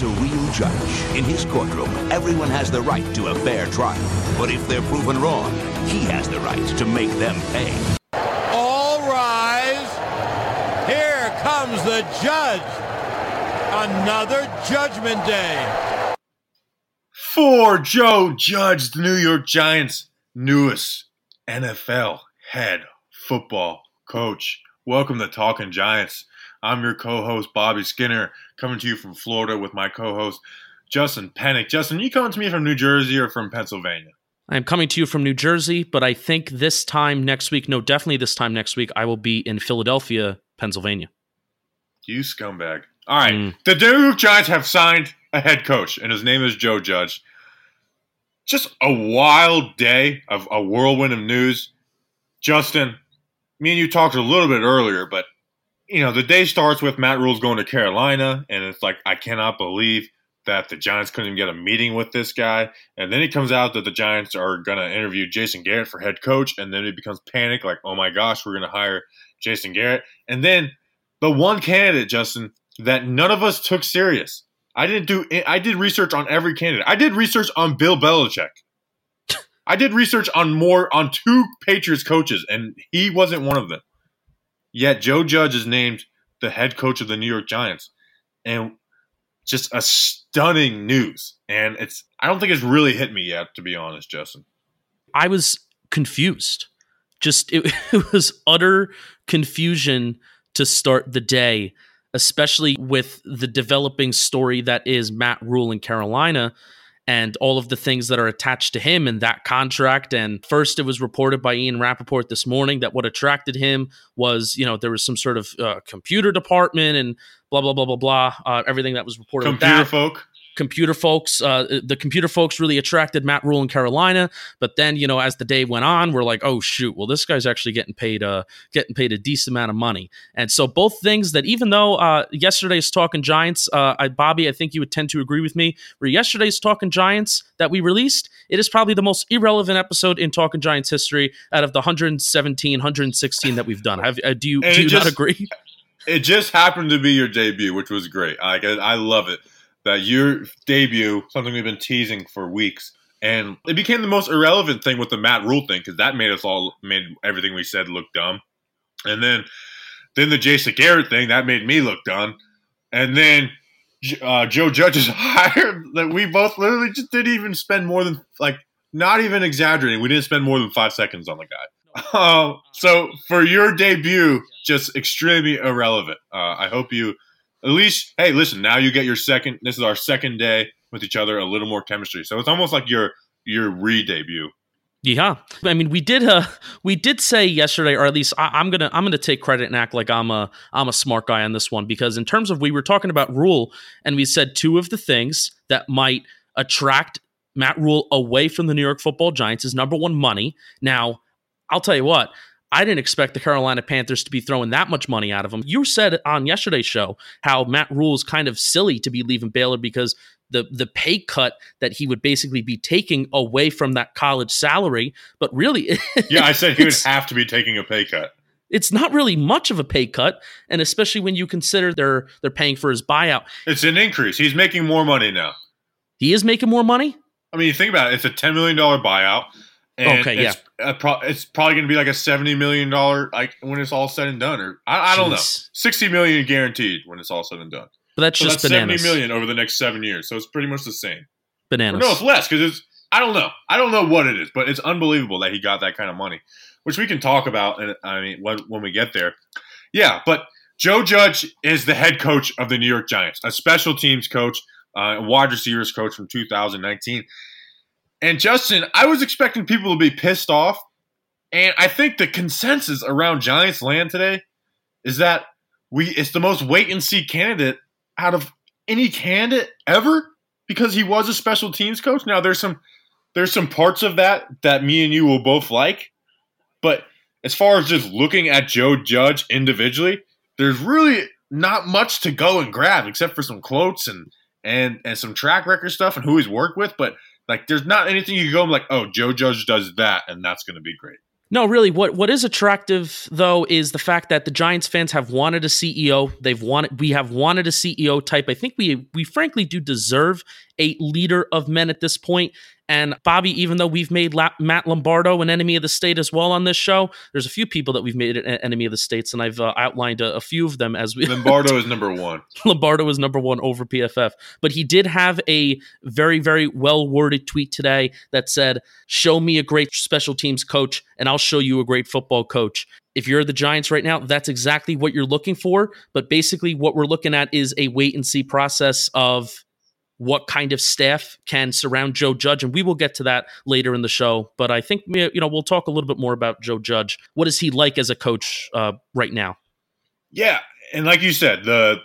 is a real judge. In his courtroom, everyone has the right to a fair trial. But if they're proven wrong, he has the right to make them pay. All rise. Here comes the judge. Another judgment day. For Joe Judge, the New York Giants' newest NFL head football coach. Welcome to Talking Giants. I'm your co-host Bobby Skinner, coming to you from Florida with my co-host Justin Panic. Justin, you coming to me from New Jersey or from Pennsylvania? I'm coming to you from New Jersey, but I think this time next week, no, definitely this time next week, I will be in Philadelphia, Pennsylvania. You scumbag. All right. Mm. The New York Giants have signed a head coach, and his name is Joe Judge. Just a wild day of a whirlwind of news. Justin, me and you talked a little bit earlier, but you know, the day starts with Matt Rhule's going to Carolina, and it's like I cannot believe that the Giants couldn't even get a meeting with this guy. And then it comes out that the Giants are going to interview Jason Garrett for head coach, and then it becomes panic, like, oh my gosh, we're going to hire Jason Garrett. And then the one candidate, Justin, that none of us took serious. I didn't do. I did research on every candidate. I did research on Bill Belichick. I did research on more on two Patriots coaches, and he wasn't one of them. Yet Joe Judge is named the head coach of the New York Giants, and just a stunning news. And it's I don't think it's really hit me yet, to be honest, Justin. I was confused. Just it, it was utter confusion to start the day, especially with the developing story that is Matt Rhule in Carolina and all of the things that are attached to him in that contract. And first, it was reported by Ian Rapoport this morning that what attracted him was, you know, there was some sort of uh, computer department and blah, blah, blah, blah, blah. Uh, everything that was reported. Computer folk computer folks, uh, the computer folks really attracted Matt Rhule in Carolina. But then, you know, as the day went on, we're like, oh shoot, well this guy's actually getting paid, uh, getting paid a decent amount of money. And so both things that even though uh, yesterday's Talking Giants, uh, I, Bobby, I think you would tend to agree with me. Where yesterday's Talking Giants that we released, it is probably the most irrelevant episode in Talking Giants history out of the 117, 116 that we've done. Have, uh, do you, do you just, not agree? It just happened to be your debut, which was great. I I love it that your debut, something we've been teasing for weeks, and it became the most irrelevant thing with the Matt Rhule thing because that made us all made everything we said look dumb, and then then the Jason Garrett thing that made me look dumb, and then uh, Joe Judge is hired that we both literally just didn't even spend more than like not even exaggerating. We didn't spend more than five seconds on the guy. Uh, so for your debut, just extremely irrelevant. Uh, I hope you at least, hey, listen, now you get your second. This is our second day with each other, a little more chemistry. So it's almost like your your re debut. Yeah, I mean, we did. Uh, we did say yesterday, or at least I, am gonna I'm gonna take credit and act like I'm a I'm a smart guy on this one because in terms of we were talking about Rhule, and we said two of the things that might attract Matt Rhule away from the New York Football Giants is number one, money. Now, I'll tell you what, I didn't expect the Carolina Panthers to be throwing that much money out of him. You said on yesterday's show how Matt Rhule is kind of silly to be leaving Baylor because the the pay cut that he would basically be taking away from that college salary. But really, yeah, I said he would have to be taking a pay cut. It's not really much of a pay cut, and especially when you consider they're they're paying for his buyout. It's an increase. He's making more money now. He is making more money. I mean, think about it. It's a ten million dollar buyout. And okay, it's, yeah. Pro- it's probably going to be like a seventy million dollar like when it's all said and done, or I, I don't know, sixty million guaranteed when it's all said and done. But that's so just that's bananas. seventy million over the next seven years, so it's pretty much the same. Bananas. Or no, it's less because it's I don't know. I don't know what it is, but it's unbelievable that he got that kind of money, which we can talk about. And I mean, when when we get there, yeah. But Joe Judge is the head coach of the New York Giants, a special teams coach, uh, wide receivers coach from 2019. And Justin, I was expecting people to be pissed off. And I think the consensus around Giants land today is that we it's the most wait and see candidate out of any candidate ever because he was a special teams coach. Now there's some there's some parts of that that me and you will both like, but as far as just looking at Joe Judge individually, there's really not much to go and grab except for some quotes and and and some track record stuff and who he's worked with, but like, there's not anything you go like, oh, Joe Judge does that, and that's going to be great. No, really, what what is attractive though is the fact that the Giants fans have wanted a CEO. They've wanted we have wanted a CEO type. I think we we frankly do deserve a leader of men at this point. And Bobby, even though we've made La- Matt Lombardo an enemy of the state as well on this show, there's a few people that we've made an enemy of the states, and I've uh, outlined a, a, few of them as we. Lombardo is number one. Lombardo is number one over PFF, but he did have a very, very well worded tweet today that said, "Show me a great special teams coach, and I'll show you a great football coach." If you're the Giants right now, that's exactly what you're looking for. But basically, what we're looking at is a wait and see process of what kind of staff can surround Joe Judge, and we will get to that later in the show. But I think you know we'll talk a little bit more about Joe Judge. What is he like as a coach uh, right now? Yeah, and like you said, the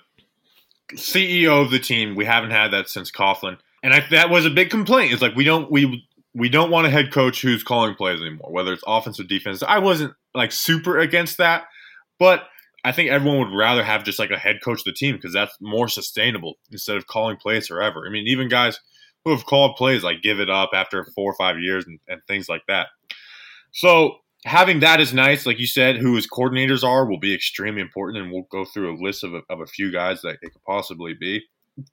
CEO of the team, we haven't had that since Coughlin, and I, that was a big complaint. It's like we don't we we don't want a head coach who's calling plays anymore, whether it's offense or defense. I wasn't like super against that, but I think everyone would rather have just like a head coach of the team because that's more sustainable instead of calling plays forever. I mean, even guys who have called plays like give it up after four or five years and, and things like that. So having that is nice. Like you said, who his coordinators are will be extremely important, and we'll go through a list of a, of a few guys that it could possibly be.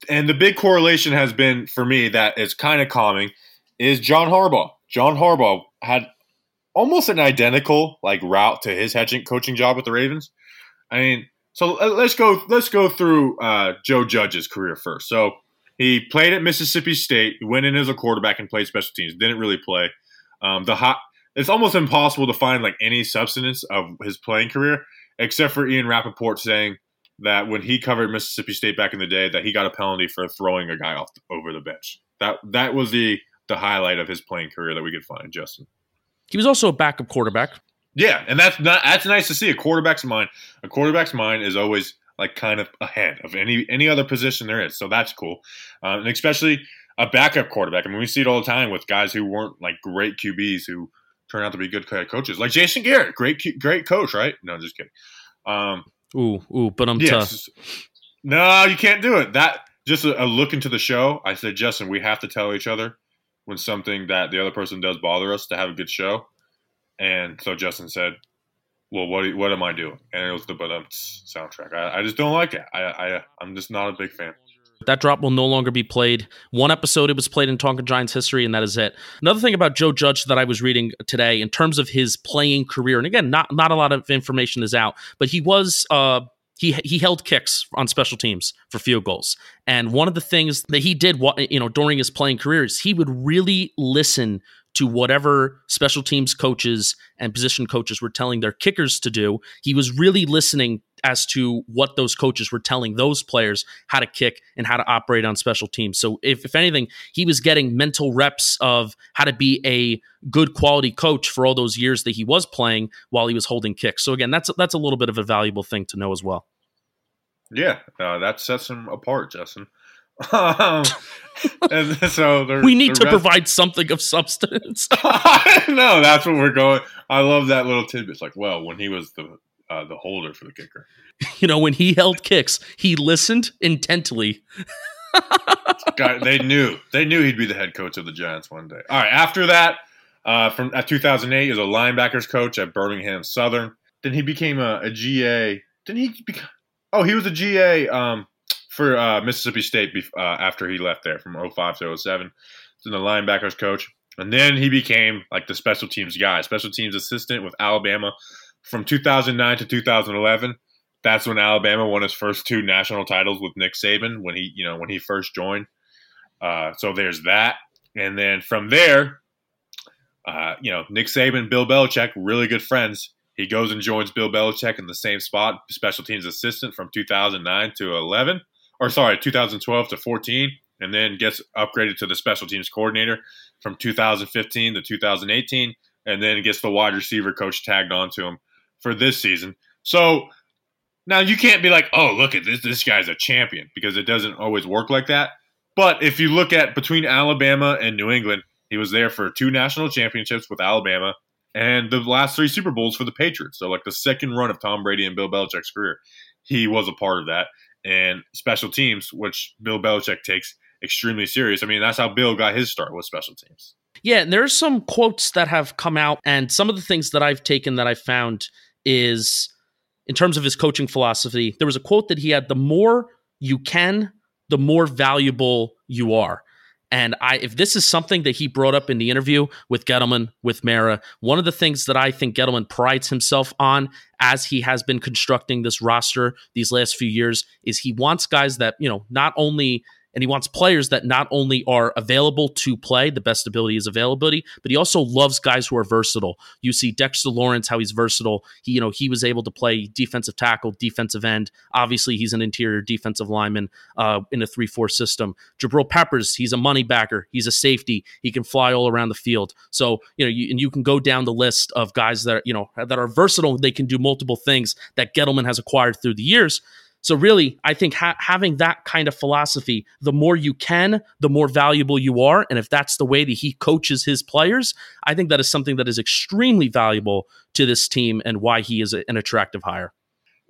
And the big correlation has been for me that is kind of calming is John Harbaugh. John Harbaugh had almost an identical like route to his head coaching job with the Ravens. I mean, so let's go let's go through uh, Joe Judge's career first. So he played at Mississippi State, went in as a quarterback and played special teams. Didn't really play. Um, the hot it's almost impossible to find like any substance of his playing career, except for Ian Rapoport saying that when he covered Mississippi State back in the day, that he got a penalty for throwing a guy off over the bench. That that was the the highlight of his playing career that we could find. Justin. He was also a backup quarterback. Yeah, and that's not that's nice to see. A quarterback's mind, a quarterback's mind is always like kind of ahead of any any other position there is. So that's cool, um, and especially a backup quarterback. I mean, we see it all the time with guys who weren't like great QBs who turn out to be good coaches, like Jason Garrett, great great coach, right? No, just kidding. Um, ooh, ooh, but I'm yes. tough. No, you can't do it. That just a, a look into the show. I said, Justin, we have to tell each other when something that the other person does bother us to have a good show. And so Justin said, "Well, what what am I doing?" And it was the but soundtrack. I, I just don't like it. I, I I'm just not a big fan. That drop will no longer be played. One episode it was played in Talking Giants history, and that is it. Another thing about Joe Judge that I was reading today, in terms of his playing career, and again, not not a lot of information is out, but he was uh, he he held kicks on special teams for field goals. And one of the things that he did, you know, during his playing career is he would really listen to whatever special teams coaches and position coaches were telling their kickers to do. He was really listening as to what those coaches were telling those players how to kick and how to operate on special teams. So if, if anything, he was getting mental reps of how to be a good quality coach for all those years that he was playing while he was holding kicks. So again, that's that's a little bit of a valuable thing to know as well. Yeah, uh, that sets him apart, Justin. Um, and so we need to rest- provide something of substance. no, that's what we're going. I love that little tidbit. It's like, well, when he was the uh, the holder for the kicker, you know, when he held kicks, he listened intently. God, they knew they knew he'd be the head coach of the Giants one day. All right, after that, uh, from at 2008, he was a linebackers coach at Birmingham Southern. Then he became a, a GA. Didn't he become? Oh, he was a GA. Um, for uh, Mississippi State uh, after he left there from 05 to 07. He's the linebackers coach. And then he became like the special teams guy, special teams assistant with Alabama from 2009 to 2011. That's when Alabama won his first two national titles with Nick Saban when he, you know, when he first joined. Uh, so there's that. And then from there, uh, you know, Nick Saban, Bill Belichick, really good friends. He goes and joins Bill Belichick in the same spot, special teams assistant from 2009 to 11 or sorry, 2012 to 14, and then gets upgraded to the special teams coordinator from 2015 to 2018, and then gets the wide receiver coach tagged onto him for this season. So now you can't be like, oh, look at this, this guy's a champion because it doesn't always work like that. But if you look at between Alabama and New England, he was there for two national championships with Alabama and the last three Super Bowls for the Patriots. So, like the second run of Tom Brady and Bill Belichick's career, he was a part of that and special teams, which Bill Belichick takes extremely serious. I mean, that's how Bill got his start with special teams. Yeah, and there's some quotes that have come out, and some of the things that I've taken that I found is in terms of his coaching philosophy. There was a quote that he had: "The more you can, the more valuable you are." And I, if this is something that he brought up in the interview with Gettleman, with Mara, one of the things that I think Gettleman prides himself on as he has been constructing this roster these last few years is he wants guys that, you know, not only and he wants players that not only are available to play, the best ability is availability, but he also loves guys who are versatile. You see Dexter Lawrence, how he's versatile. He, you know, he was able to play defensive tackle, defensive end. Obviously, he's an interior defensive lineman uh, in a three-four system. Jabril Peppers, he's a money backer. He's a safety. He can fly all around the field. So you know, you, and you can go down the list of guys that are, you know that are versatile. They can do multiple things that Gettleman has acquired through the years. So really, I think ha- having that kind of philosophy, the more you can, the more valuable you are. And if that's the way that he coaches his players, I think that is something that is extremely valuable to this team and why he is a, an attractive hire.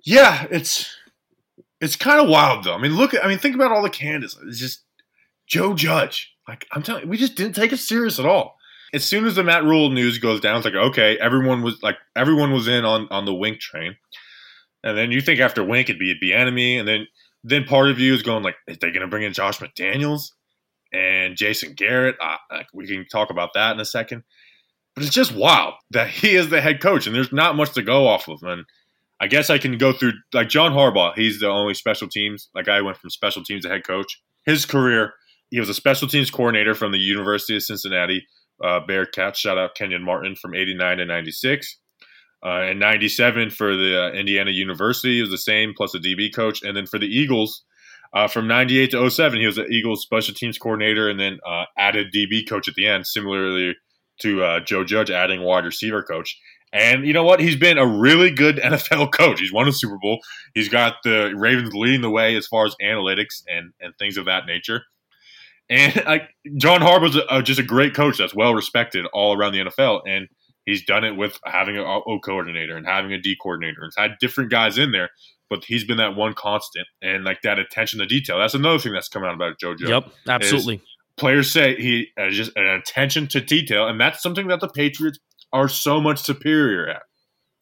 Yeah, it's it's kind of wild though. I mean, look, I mean, think about all the candidates. It's just Joe Judge. Like I'm telling you, we just didn't take it serious at all. As soon as the Matt Rhule news goes down, it's like okay, everyone was like everyone was in on on the Wink train. And then you think after Wink it'd be it'd be enemy, and then then part of you is going like, is they going to bring in Josh McDaniels and Jason Garrett? Uh, we can talk about that in a second. But it's just wild that he is the head coach, and there's not much to go off of. And I guess I can go through like John Harbaugh. He's the only special teams. Like I went from special teams to head coach. His career, he was a special teams coordinator from the University of Cincinnati uh, Bearcats. Shout out Kenyon Martin from '89 to '96. Uh, in 97 for the uh, Indiana University, he was the same, plus a DB coach. And then for the Eagles, uh, from 98 to 07, he was the Eagles special teams coordinator and then uh, added DB coach at the end, similarly to uh, Joe Judge adding wide receiver coach. And you know what? He's been a really good NFL coach. He's won a Super Bowl. He's got the Ravens leading the way as far as analytics and, and things of that nature. And John Harbaugh's a, just a great coach that's well respected all around the NFL. And – He's done it with having an O coordinator and having a D coordinator. It's had different guys in there, but he's been that one constant and like that attention to detail. That's another thing that's coming out about JoJo. Yep, absolutely. Players say he has just an attention to detail, and that's something that the Patriots are so much superior at.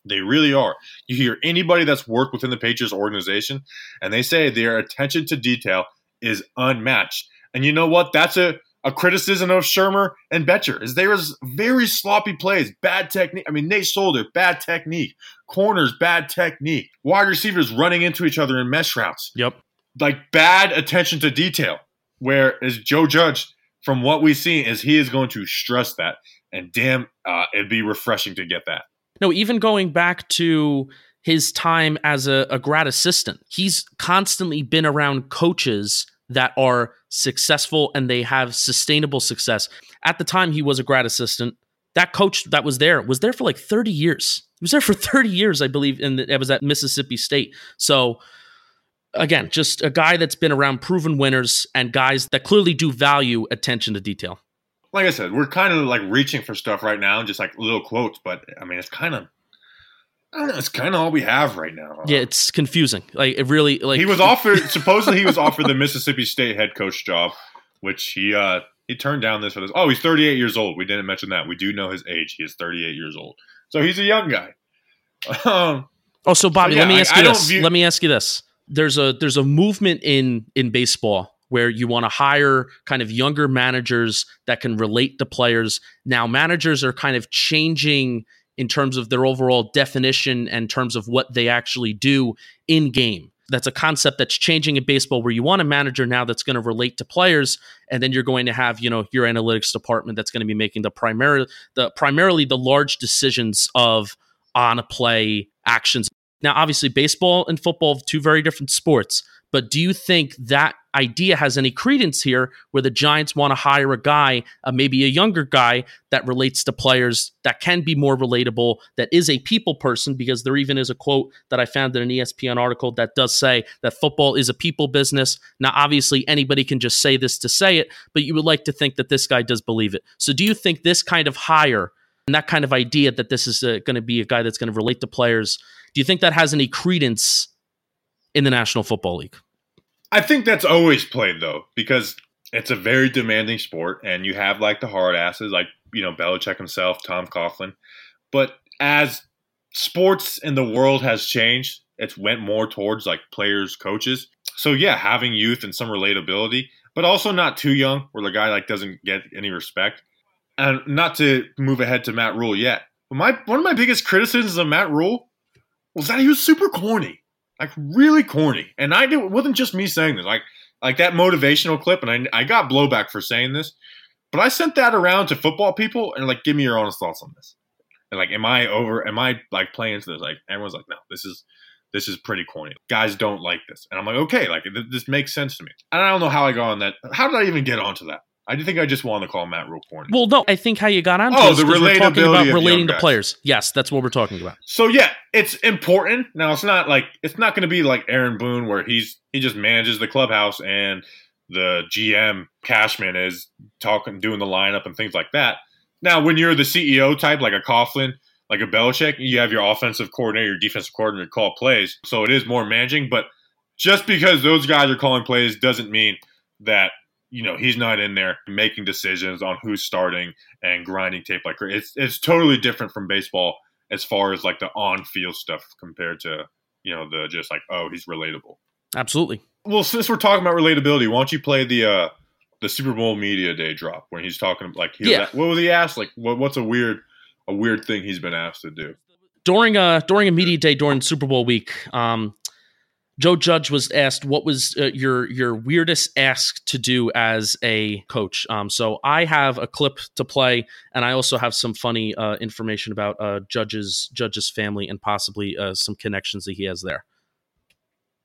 They really are. You hear anybody that's worked within the Patriots organization, and they say their attention to detail is unmatched. And you know what? That's a a criticism of Shurmur and Bettcher is there was very sloppy plays, bad technique. I mean, Nate Solder, bad technique. Corners, bad technique. Wide receivers running into each other in mesh routes. Yep. Like bad attention to detail. Whereas Joe Judge, from what we see, is he is going to stress that. And damn, uh, it'd be refreshing to get that. No, even going back to his time as a, a grad assistant, he's constantly been around coaches that are successful and they have sustainable success. At the time he was a grad assistant, that coach that was there was there for like 30 years. He was there for 30 years, I believe, and it was at Mississippi State. So again, just a guy that's been around proven winners and guys that clearly do value attention to detail. Like I said, we're kind of like reaching for stuff right now, just like little quotes, but I mean, it's kind of I don't know. It's kind of all we have right now. Yeah, it's confusing. Like it really like he was offered. supposedly, he was offered the Mississippi State head coach job, which he uh he turned down this for this. Oh, he's 38 years old. We didn't mention that. We do know his age. He is 38 years old. So he's a young guy. Um, oh, so Bobby, yeah, let me ask I, you I this. View- let me ask you this. There's a there's a movement in in baseball where you want to hire kind of younger managers that can relate to players. Now managers are kind of changing in terms of their overall definition and terms of what they actually do in game. That's a concept that's changing in baseball where you want a manager now that's going to relate to players and then you're going to have, you know, your analytics department that's going to be making the primary the primarily the large decisions of on a play actions. Now obviously baseball and football two very different sports, but do you think that idea has any credence here where the Giants want to hire a guy, uh, maybe a younger guy that relates to players that can be more relatable, that is a people person? Because there even is a quote that I found in an ESPN article that does say that football is a people business. Now, obviously, anybody can just say this to say it, but you would like to think that this guy does believe it. So, do you think this kind of hire and that kind of idea that this is uh, going to be a guy that's going to relate to players, do you think that has any credence? In the National Football League. I think that's always played though, because it's a very demanding sport, and you have like the hard asses, like you know Belichick himself, Tom Coughlin. But as sports in the world has changed, it's went more towards like players, coaches. So yeah, having youth and some relatability, but also not too young where the guy like doesn't get any respect. And not to move ahead to Matt Rhule yet. But my one of my biggest criticisms of Matt Rhule was that he was super corny. Like really corny. And I it wasn't just me saying this. Like like that motivational clip, and I I got blowback for saying this, but I sent that around to football people and like give me your honest thoughts on this. And like, am I over? Am I like playing into this? Like everyone's like, no, this is this is pretty corny. Guys don't like this, and I'm like, okay, like th- this makes sense to me. And I don't know how I got on that. How did I even get onto that? I think I just want to call Matt Rhule corny. Well, no, I think how you got on. Oh, the is we're talking about relating to guys. players. Yes, that's what we're talking about. So yeah, it's important. Now it's not like it's not going to be like Aaron Boone where he's he just manages the clubhouse and the GM Cashman is talking, doing the lineup and things like that. Now, when you're the CEO type, like a Coughlin, like a Belichick, you have your offensive coordinator, your defensive coordinator call plays. So it is more managing. But just because those guys are calling plays doesn't mean that you know he's not in there making decisions on who's starting and grinding tape like it's it's totally different from baseball as far as like the on field stuff compared to you know the just like oh he's relatable. Absolutely. Well, since we're talking about relatability, why don't you play the uh the Super Bowl media day drop when he's talking like he was Yeah. at- what was he asked like what, what's a weird a weird thing he's been asked to do? during a during a media day during Super Bowl week, um, Joe Judge was asked what was uh, your your weirdest ask to do as a coach. Um, so I have a clip to play, and I also have some funny uh, information about uh, Judge's Judge's family and possibly uh, some connections that he has there.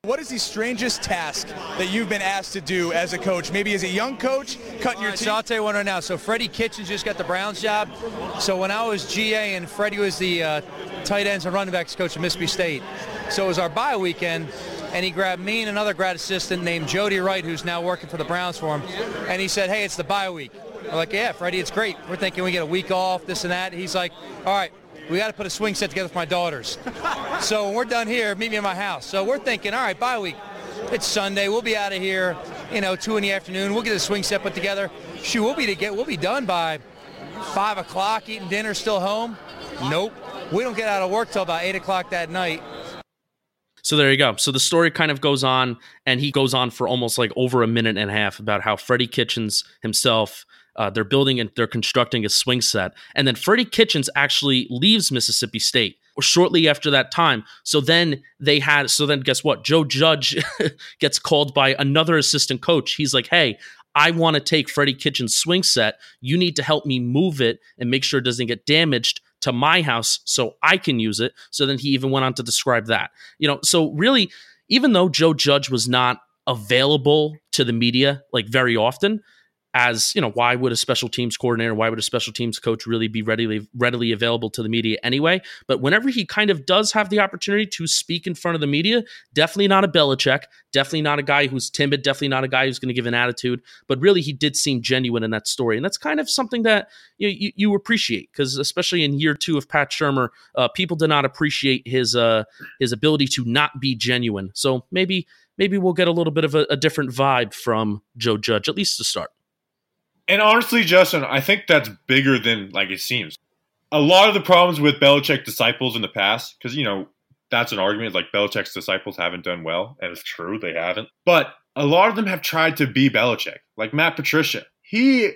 What is the strangest task that you've been asked to do as a coach? Maybe as a young coach, cutting All your right, teeth. so I'll tell you one right now. So Freddie Kitchens just got the Browns job. So when I was GA and Freddie was the uh, tight ends and running backs coach at Mississippi State, so it was our bye weekend, and he grabbed me and another grad assistant named Jody Wright, who's now working for the Browns for him, and he said, "Hey, it's the bye week." We're like, "Yeah, Freddie, it's great. We're thinking we get a week off, this and that." He's like, "All right." We got to put a swing set together for my daughters. so when we're done here, meet me at my house. So we're thinking, all right, bye week. It's Sunday. We'll be out of here, you know, two in the afternoon. We'll get a swing set put together. Shoot, we'll be to get. We'll be done by five o'clock. Eating dinner, still home. Nope. We don't get out of work till about eight o'clock that night. So there you go. So the story kind of goes on, and he goes on for almost like over a minute and a half about how Freddie Kitchens himself, uh, they're building and they're constructing a swing set, and then Freddie Kitchens actually leaves Mississippi State shortly after that time. So then they had. So then guess what? Joe Judge gets called by another assistant coach. He's like, "Hey." I want to take Freddie Kitchens' swing set. You need to help me move it and make sure it doesn't get damaged to my house so I can use it. So then he even went on to describe that. You know, so really, even though Joe Judge was not available to the media like very often, as you know, why would a special teams coordinator, why would a special teams coach really be readily readily available to the media anyway? But whenever he kind of does have the opportunity to speak in front of the media, definitely not a Belichick, definitely not a guy who's timid, definitely not a guy who's going to give an attitude. But really, he did seem genuine in that story, and that's kind of something that you you, you appreciate because especially in year two of Pat Shurmur, uh, people did not appreciate his uh, his ability to not be genuine. So maybe maybe we'll get a little bit of a, a different vibe from Joe Judge at least to start. And honestly, Justin, I think that's bigger than like it seems. A lot of the problems with Belichick disciples in the past, because you know that's an argument. Like Belichick's disciples haven't done well, and it's true they haven't. But a lot of them have tried to be Belichick, like Matt Patricia. He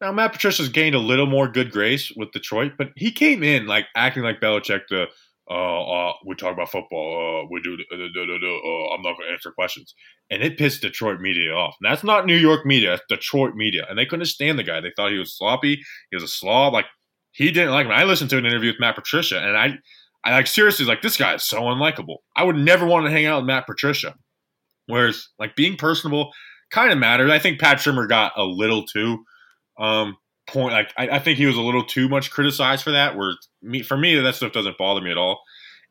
now Matt Patricia's gained a little more good grace with Detroit, but he came in like acting like Belichick. The uh, uh, we talk about football. Uh, we do. Uh, uh, I'm not going to answer questions and it pissed Detroit media off. And that's not New York media, that's Detroit media. And they couldn't stand the guy. They thought he was sloppy, he was a slob. Like he didn't like him. I listened to an interview with Matt Patricia, and I, I like seriously like this guy is so unlikable. I would never want to hang out with Matt Patricia. Whereas like being personable kind of matters. I think Pat Shurmur got a little too um point. Like I, I think he was a little too much criticized for that. Where me for me that stuff doesn't bother me at all.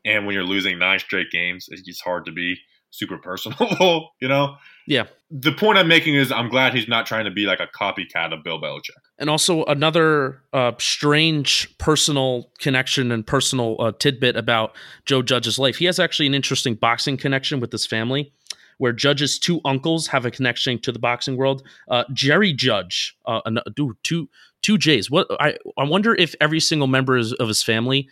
And when you're losing nine straight games, it's hard to be super personal, you know? Yeah. The point I'm making is I'm glad he's not trying to be like a copycat of Bill Belichick. And also another uh, strange personal connection and personal uh, tidbit about Joe Judge's life. He has actually an interesting boxing connection with his family, where Judge's two uncles have a connection to the boxing world. Uh, Jerry Judge, uh, an, dude, two two J's. What I I wonder if every single member is, of his family,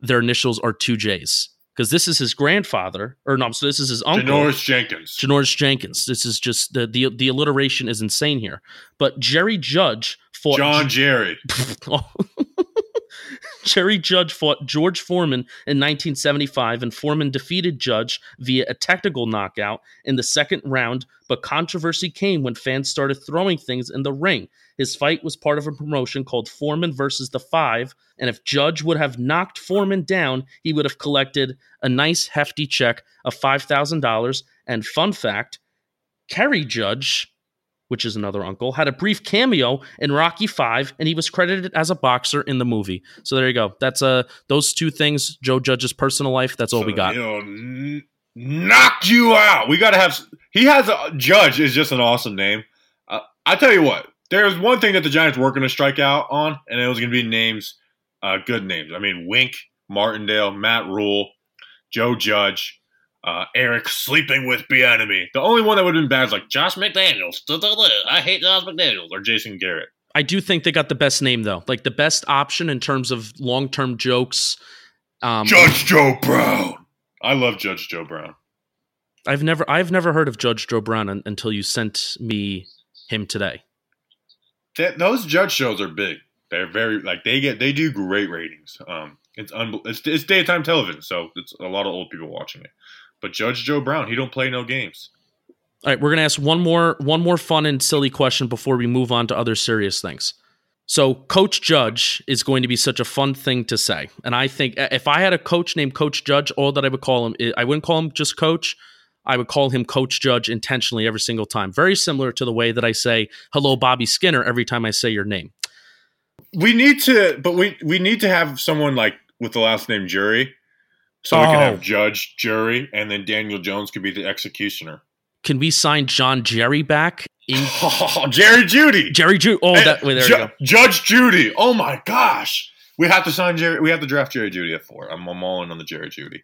their initials are two J's because this is his grandfather, or no, so this is his uncle, Janoris Jenkins. Janoris Jenkins. This is just the the the alliteration is insane here. But Jerry Judge fought John Jerry. Jerry Judge fought George Foreman in 1975, and Foreman defeated Judge via a technical knockout in the second round. But controversy came when fans started throwing things in the ring. His fight was part of a promotion called Foreman versus the Five, and if Judge would have knocked Foreman down, he would have collected a nice hefty check of $5,000. And fun fact Kerry Judge which is another uncle, had a brief cameo in Rocky Five, and he was credited as a boxer in the movie. So there you go. That's uh those two things. Joe Judge's personal life. That's all So, we got. N- knocked you out. We got to have. He has a Judge is just an awesome name. Uh, I tell you what, there's one thing that the Giants were going to strike out on, and it was going to be names, uh, good names. I mean, Wink, Martindale, Matt Rhule, Joe Judge. Uh, Eric sleeping with Bieniemy. The only one that would have been bad is like Josh McDaniels. I hate Josh McDaniels or Jason Garrett. I do think they got the best name though, like the best option in terms of long term jokes. Um, Judge Joe Brown. I love Judge Joe Brown. I've never I've never heard of Judge Joe Brown un- until you sent me him today. That, those judge shows are big. They're very like they get they do great ratings. Um, it's unbel- it's it's daytime television, so it's a lot of old people watching it. But Judge Joe Brown, he don't play no games. All right, we're gonna ask one more one more fun and silly question before we move on to other serious things. So, Coach Judge is going to be such a fun thing to say, and I think if I had a coach named Coach Judge, all that I would call him, I wouldn't call him just Coach. I would call him Coach Judge intentionally every single time. Very similar to the way that I say "Hello, Bobby Skinner" every time I say your name. We need to, but we we need to have someone like with the last name Jury, so we can Oh. have Judge Jury, and then Daniel Jones could be the executioner. Can we sign John Jerry back? In Jerry Judy. Jerry Judy. Oh, that wait, there Ju- you go. Judge Judy. Oh my gosh. We have to sign Jerry. We have to draft Jerry Judy at four. I'm, I'm all in on the Jerry Judy.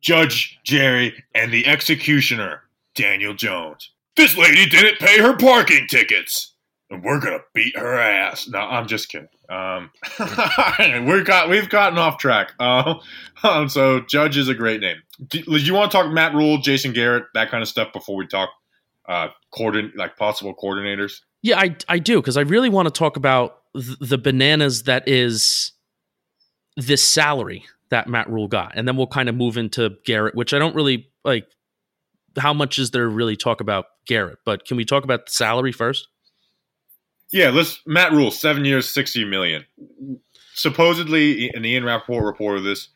Judge Jerry and the executioner, Daniel Jones. This lady didn't pay her parking tickets. And we're gonna beat her ass. No, I'm just kidding. Um, we got we've gotten off track. Uh, um, so Judge is a great name. Do, do you want to talk Matt Rhule, Jason Garrett, that kind of stuff before we talk uh, coordin like possible coordinators? Yeah, I I do because I really want to talk about th- the bananas that is this salary that Matt Rhule got, and then we'll kind of move into Garrett, which I don't really like. How much is there really talk about Garrett? But can we talk about the salary first? Yeah, let's Matt Rhule, seven years, sixty million. Supposedly, and Ian Rapoport reported this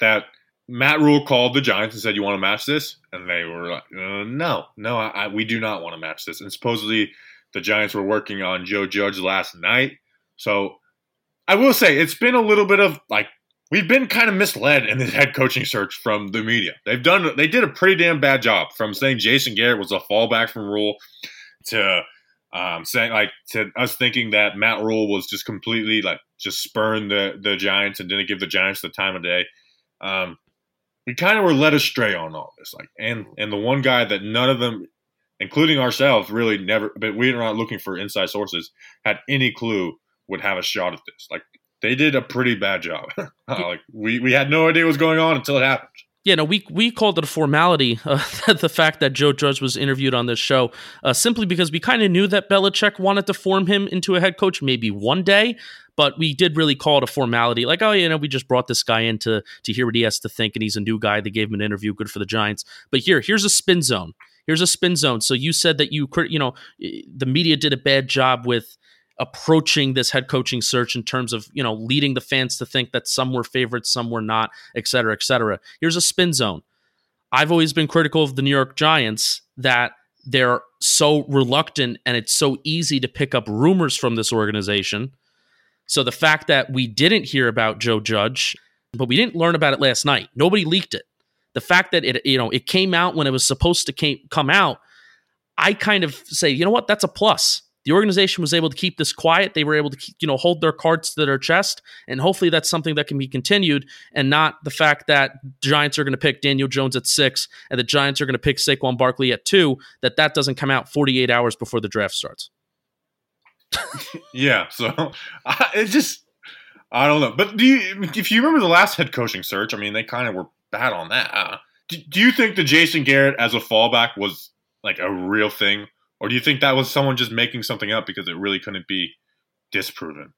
that Matt Rhule called the Giants and said, "You want to match this?" And they were like, uh, "No, no, I, I, we do not want to match this." And supposedly, the Giants were working on Joe Judge last night. So, I will say it's been a little bit of like we've been kind of misled in this head coaching search from the media. They've done they did a pretty damn bad job from saying Jason Garrett was a fallback from Rhule to um, saying like to us thinking that Matt Rhule was just completely like just spurned the the Giants and didn't give the Giants the time of day. Um, we kind of were led astray on all this, like and and the one guy that none of them, including ourselves, really never. But we were not looking for inside sources had any clue would have a shot at this. Like they did a pretty bad job. like we we had no idea what was going on until it happened. Yeah, no, we we called it a formality. Uh, the fact that Joe Judge was interviewed on this show, uh, simply because we kind of knew that Belichick wanted to form him into a head coach maybe one day, but we did really call it a formality. Like, oh, you know, we just brought this guy in to to hear what he has to think, and he's a new guy. They gave him an interview, good for the Giants. But here, here's a spin zone. Here's a spin zone. So you said that you, you know, the media did a bad job with approaching this head coaching search in terms of you know leading the fans to think that some were favorites, some were not, et cetera, et cetera. Here's a spin zone. I've always been critical of the New York Giants that they're so reluctant and it's so easy to pick up rumors from this organization. So the fact that we didn't hear about Joe Judge, but we didn't learn about it last night. Nobody leaked it. The fact that it you know it came out when it was supposed to came, come out, I kind of say, you know what, that's a plus the organization was able to keep this quiet. They were able to, keep, you know, hold their cards to their chest, and hopefully that's something that can be continued, and not the fact that Giants are going to pick Daniel Jones at six and the Giants are going to pick Saquon Barkley at two. That that doesn't come out 48 hours before the draft starts. yeah, so it's just I don't know. But do you, if you remember the last head coaching search, I mean, they kind of were bad on that. Uh, do, do you think the Jason Garrett as a fallback was like a real thing, or do you think that was someone just making something up because it really couldn't be disproven?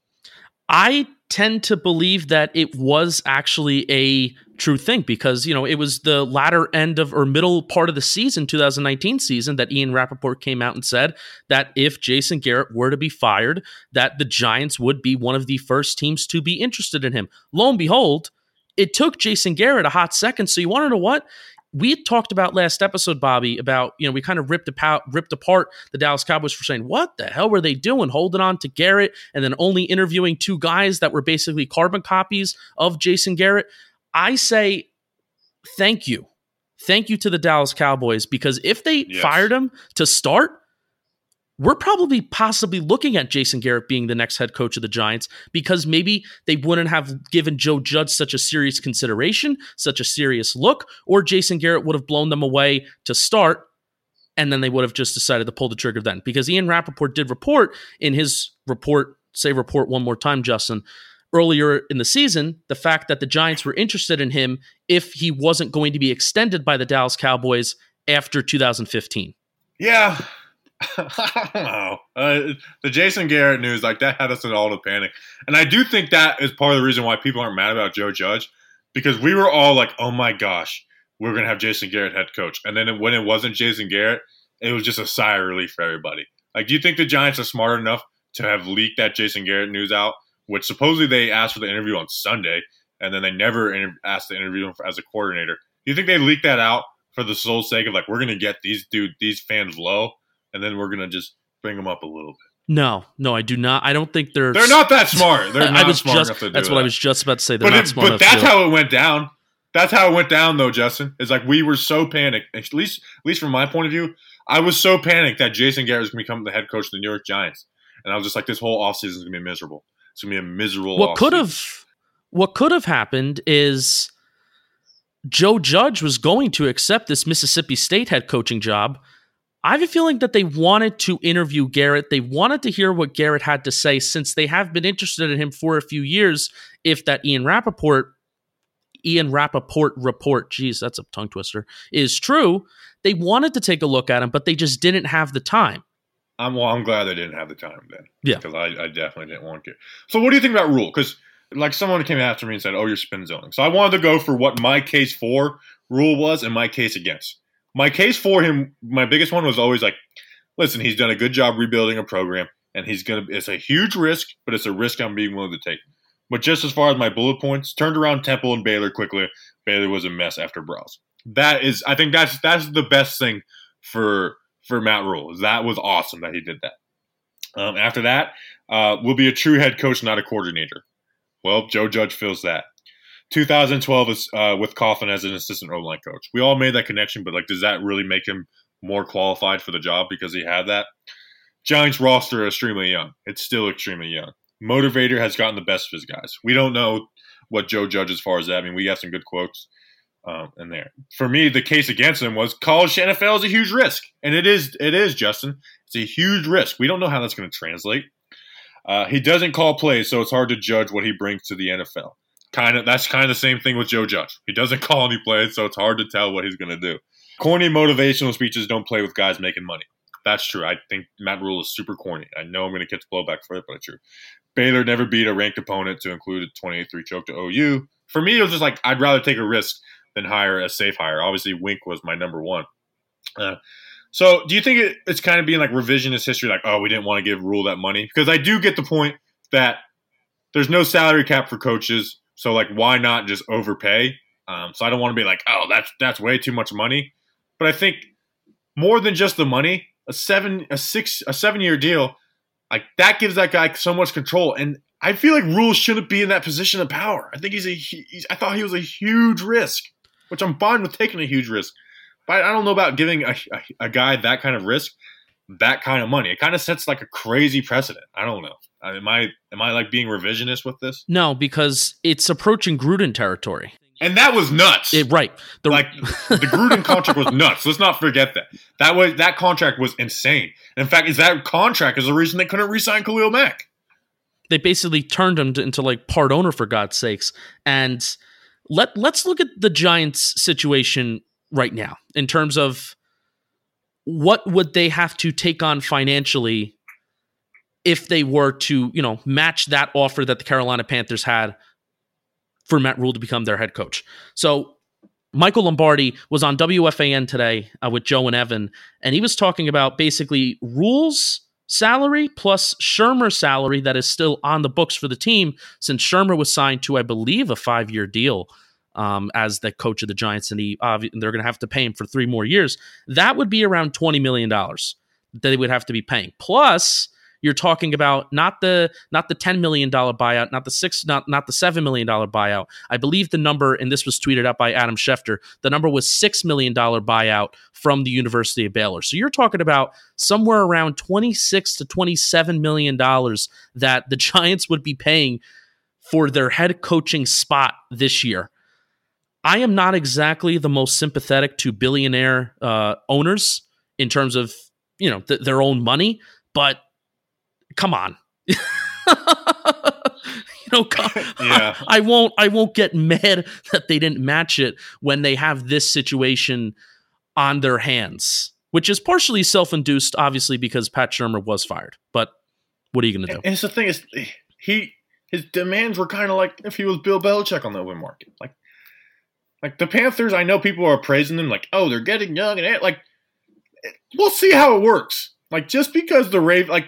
I tend to believe that it was actually a true thing because, you know, it was the latter end of or middle part of the season, 2019 season, that Ian Rapoport came out and said that if Jason Garrett were to be fired, that the Giants would be one of the first teams to be interested in him. Lo and behold, it took Jason Garrett a hot second. So you want to know what? We had talked about last episode, Bobby, about you know we kind of ripped apart ripped apart the Dallas Cowboys for saying what the hell were they doing, holding on to Garrett and then only interviewing two guys that were basically carbon copies of Jason Garrett. I say thank you, thank you to the Dallas Cowboys because if they yes. fired him to start, we're probably possibly looking at Jason Garrett being the next head coach of the Giants because maybe they wouldn't have given Joe Judge such a serious consideration, such a serious look, or Jason Garrett would have blown them away to start, and then they would have just decided to pull the trigger then. Because Ian Rapoport did report in his report, say report one more time, Justin, earlier in the season, the fact that the Giants were interested in him if he wasn't going to be extended by the Dallas Cowboys after 2015. Yeah, Know. Uh, the Jason Garrett news, like that, had us in all to panic, and I do think that is part of the reason why people aren't mad about Joe Judge, because we were all like, "Oh my gosh, we're gonna have Jason Garrett head coach," and then when it wasn't Jason Garrett, it was just a sigh of relief for everybody. Like, do you think the Giants are smart enough to have leaked that Jason Garrett news out, which supposedly they asked for the interview on Sunday, and then they never inter- asked to interview him as a coordinator? Do you think they leaked that out for the sole sake of like, we're gonna get these dude these fans low? And then we're gonna just bring them up a little bit. No, no, I do not. I don't think they're they're not that smart. They're not smart just, enough to do That's that. what I was just about to say. They're but not it, smart but that's how it went down. That's how it went down, though, Justin. It's like we were so panicked. At least, at least from my point of view, I was so panicked that Jason Garrett was going to become the head coach of the New York Giants, and I was just like, this whole offseason is going to be miserable. It's going to be a miserable. What could have, what could have happened is Joe Judge was going to accept this Mississippi State head coaching job I have a feeling that they wanted to interview Garrett. They wanted to hear what Garrett had to say since they have been interested in him for a few years. If that Ian Rapoport, Ian Rapoport report, geez, that's a tongue twister, is true, they wanted to take a look at him, but they just didn't have the time. I'm well, I'm glad they didn't have the time then. Yeah. Because I, I definitely didn't want to. So what do you think about Rhule? Because like someone came after me and said, Oh, you're spin zoning. So I wanted to go for what my case for Rhule was and my case against my case for him, my biggest one was always like, listen, he's done a good job rebuilding a program, and he's gonna. It's a huge risk, but it's a risk I'm being willing to take. But just as far as my bullet points, turned around Temple and Baylor quickly. Baylor was a mess after Briles. That is, I think that's that's the best thing for for Matt Rhule. Is that was awesome that he did that. Um, after that, uh, will be a true head coach, not a coordinator. Well, Joe Judge feels that. 2012 is uh, with Coughlin as an assistant O line coach. We all made that connection, but like, does that really make him more qualified for the job because he had that? Giants roster extremely young. It's still extremely young. Motivator has gotten the best of his guys. We don't know what Joe Judge as far as that. I mean, we got some good quotes um, in there. For me, the case against him was college NFL is a huge risk, and it is. It is Justin. It's a huge risk. We don't know how that's going to translate. Uh, he doesn't call plays, so it's hard to judge what he brings to the NFL kind of that's kind of the same thing with Joe Judge. He doesn't call any plays, so it's hard to tell what he's going to do. Corny motivational speeches don't play with guys making money. That's true. I think Matt Rhule is super corny. I know I'm going to catch blowback for it, but it's true. Baylor never beat a ranked opponent to include a 28-3 choke to OU. For me, it was just like I'd rather take a risk than hire a safe hire. Obviously, Wink was my number one. Uh, so, do you think it, it's kind of being like revisionist history, like, oh, we didn't want to give Rhule that money? Because I do get the point that there's no salary cap for coaches. So like, why not just overpay? Um, so I don't want to be like, oh, that's that's way too much money. But I think more than just the money, a seven, a six, a seven year deal, like that gives that guy so much control. And I feel like Rhule shouldn't be in that position of power. I think he's a. He's, I thought he was a huge risk, which I'm fine with taking a huge risk. But I don't know about giving a, a, a guy that kind of risk. that kind of money. It kind of sets like a crazy precedent. I don't know. Am I am I like being revisionist with this? No, because it's approaching Gruden territory. And that was nuts. It, right. The, like the Gruden contract was nuts. Let's not forget that. That was that contract was insane. in fact, is that contract is the reason they couldn't re-sign Khalil Mack. They basically turned him to, into like part owner for God's sakes. And let let's look at the Giants situation right now in terms of what would they have to take on financially if they were to, you know, match that offer that the Carolina Panthers had for Matt Rhule to become their head coach. So Michael Lombardi was on WFAN today uh, with Joe and Evan, and he was talking about basically Rhule's salary plus Shurmur's salary that is still on the books for the team since Shurmur was signed to, I believe, a five year deal um, as the coach of the Giants, and he uh, they're going to have to pay him for three more years. That would be around twenty million dollars that they would have to be paying. Plus, you're talking about not the not the ten million dollar buyout, not the six, not not the seven million dollar buyout. I believe the number, and this was tweeted out by Adam Schefter. The number was six million dollar buyout from the University of Baylor. So you're talking about somewhere around twenty six to twenty seven million dollars that the Giants would be paying for their head coaching spot this year. I am not exactly the most sympathetic to billionaire uh, owners in terms of you know th- their own money, but come on. you know, yeah. I won't I won't get mad that they didn't match it when they have this situation on their hands, which is partially self-induced obviously because Pat Shurmur was fired. But what are you going to do? And it's the thing is he his demands were kind of like if he was Bill Belichick on the open market. Like like the Panthers, I know people are praising them like, "Oh, they're getting young and like we'll see how it works." Like just because the Rave like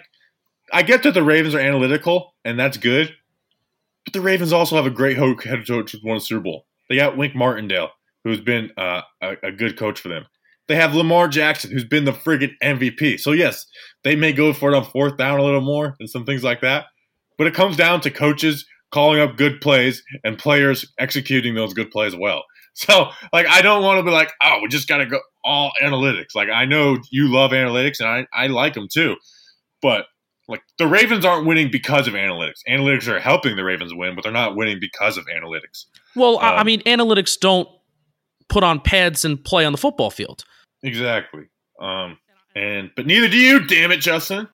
I get that the Ravens are analytical, and that's good. But the Ravens also have a great head coach won a Super Bowl. They got Wink Martindale, who's been uh, a, a, good coach for them. They have Lamar Jackson, who's been the friggin' MVP. So yes, they may go for it on fourth down a little more and some things like that. But it comes down to coaches calling up good plays and players executing those good plays well. So like I don't want to be like, oh, we just gotta go all analytics. Like I know you love analytics and I, I like them too. But like the Ravens aren't winning because of analytics. Analytics are helping the Ravens win, but they're not winning because of analytics. Well, um, I mean, analytics don't put on pads and play on the football field. Exactly. Um, and but neither do you, damn it, Justin.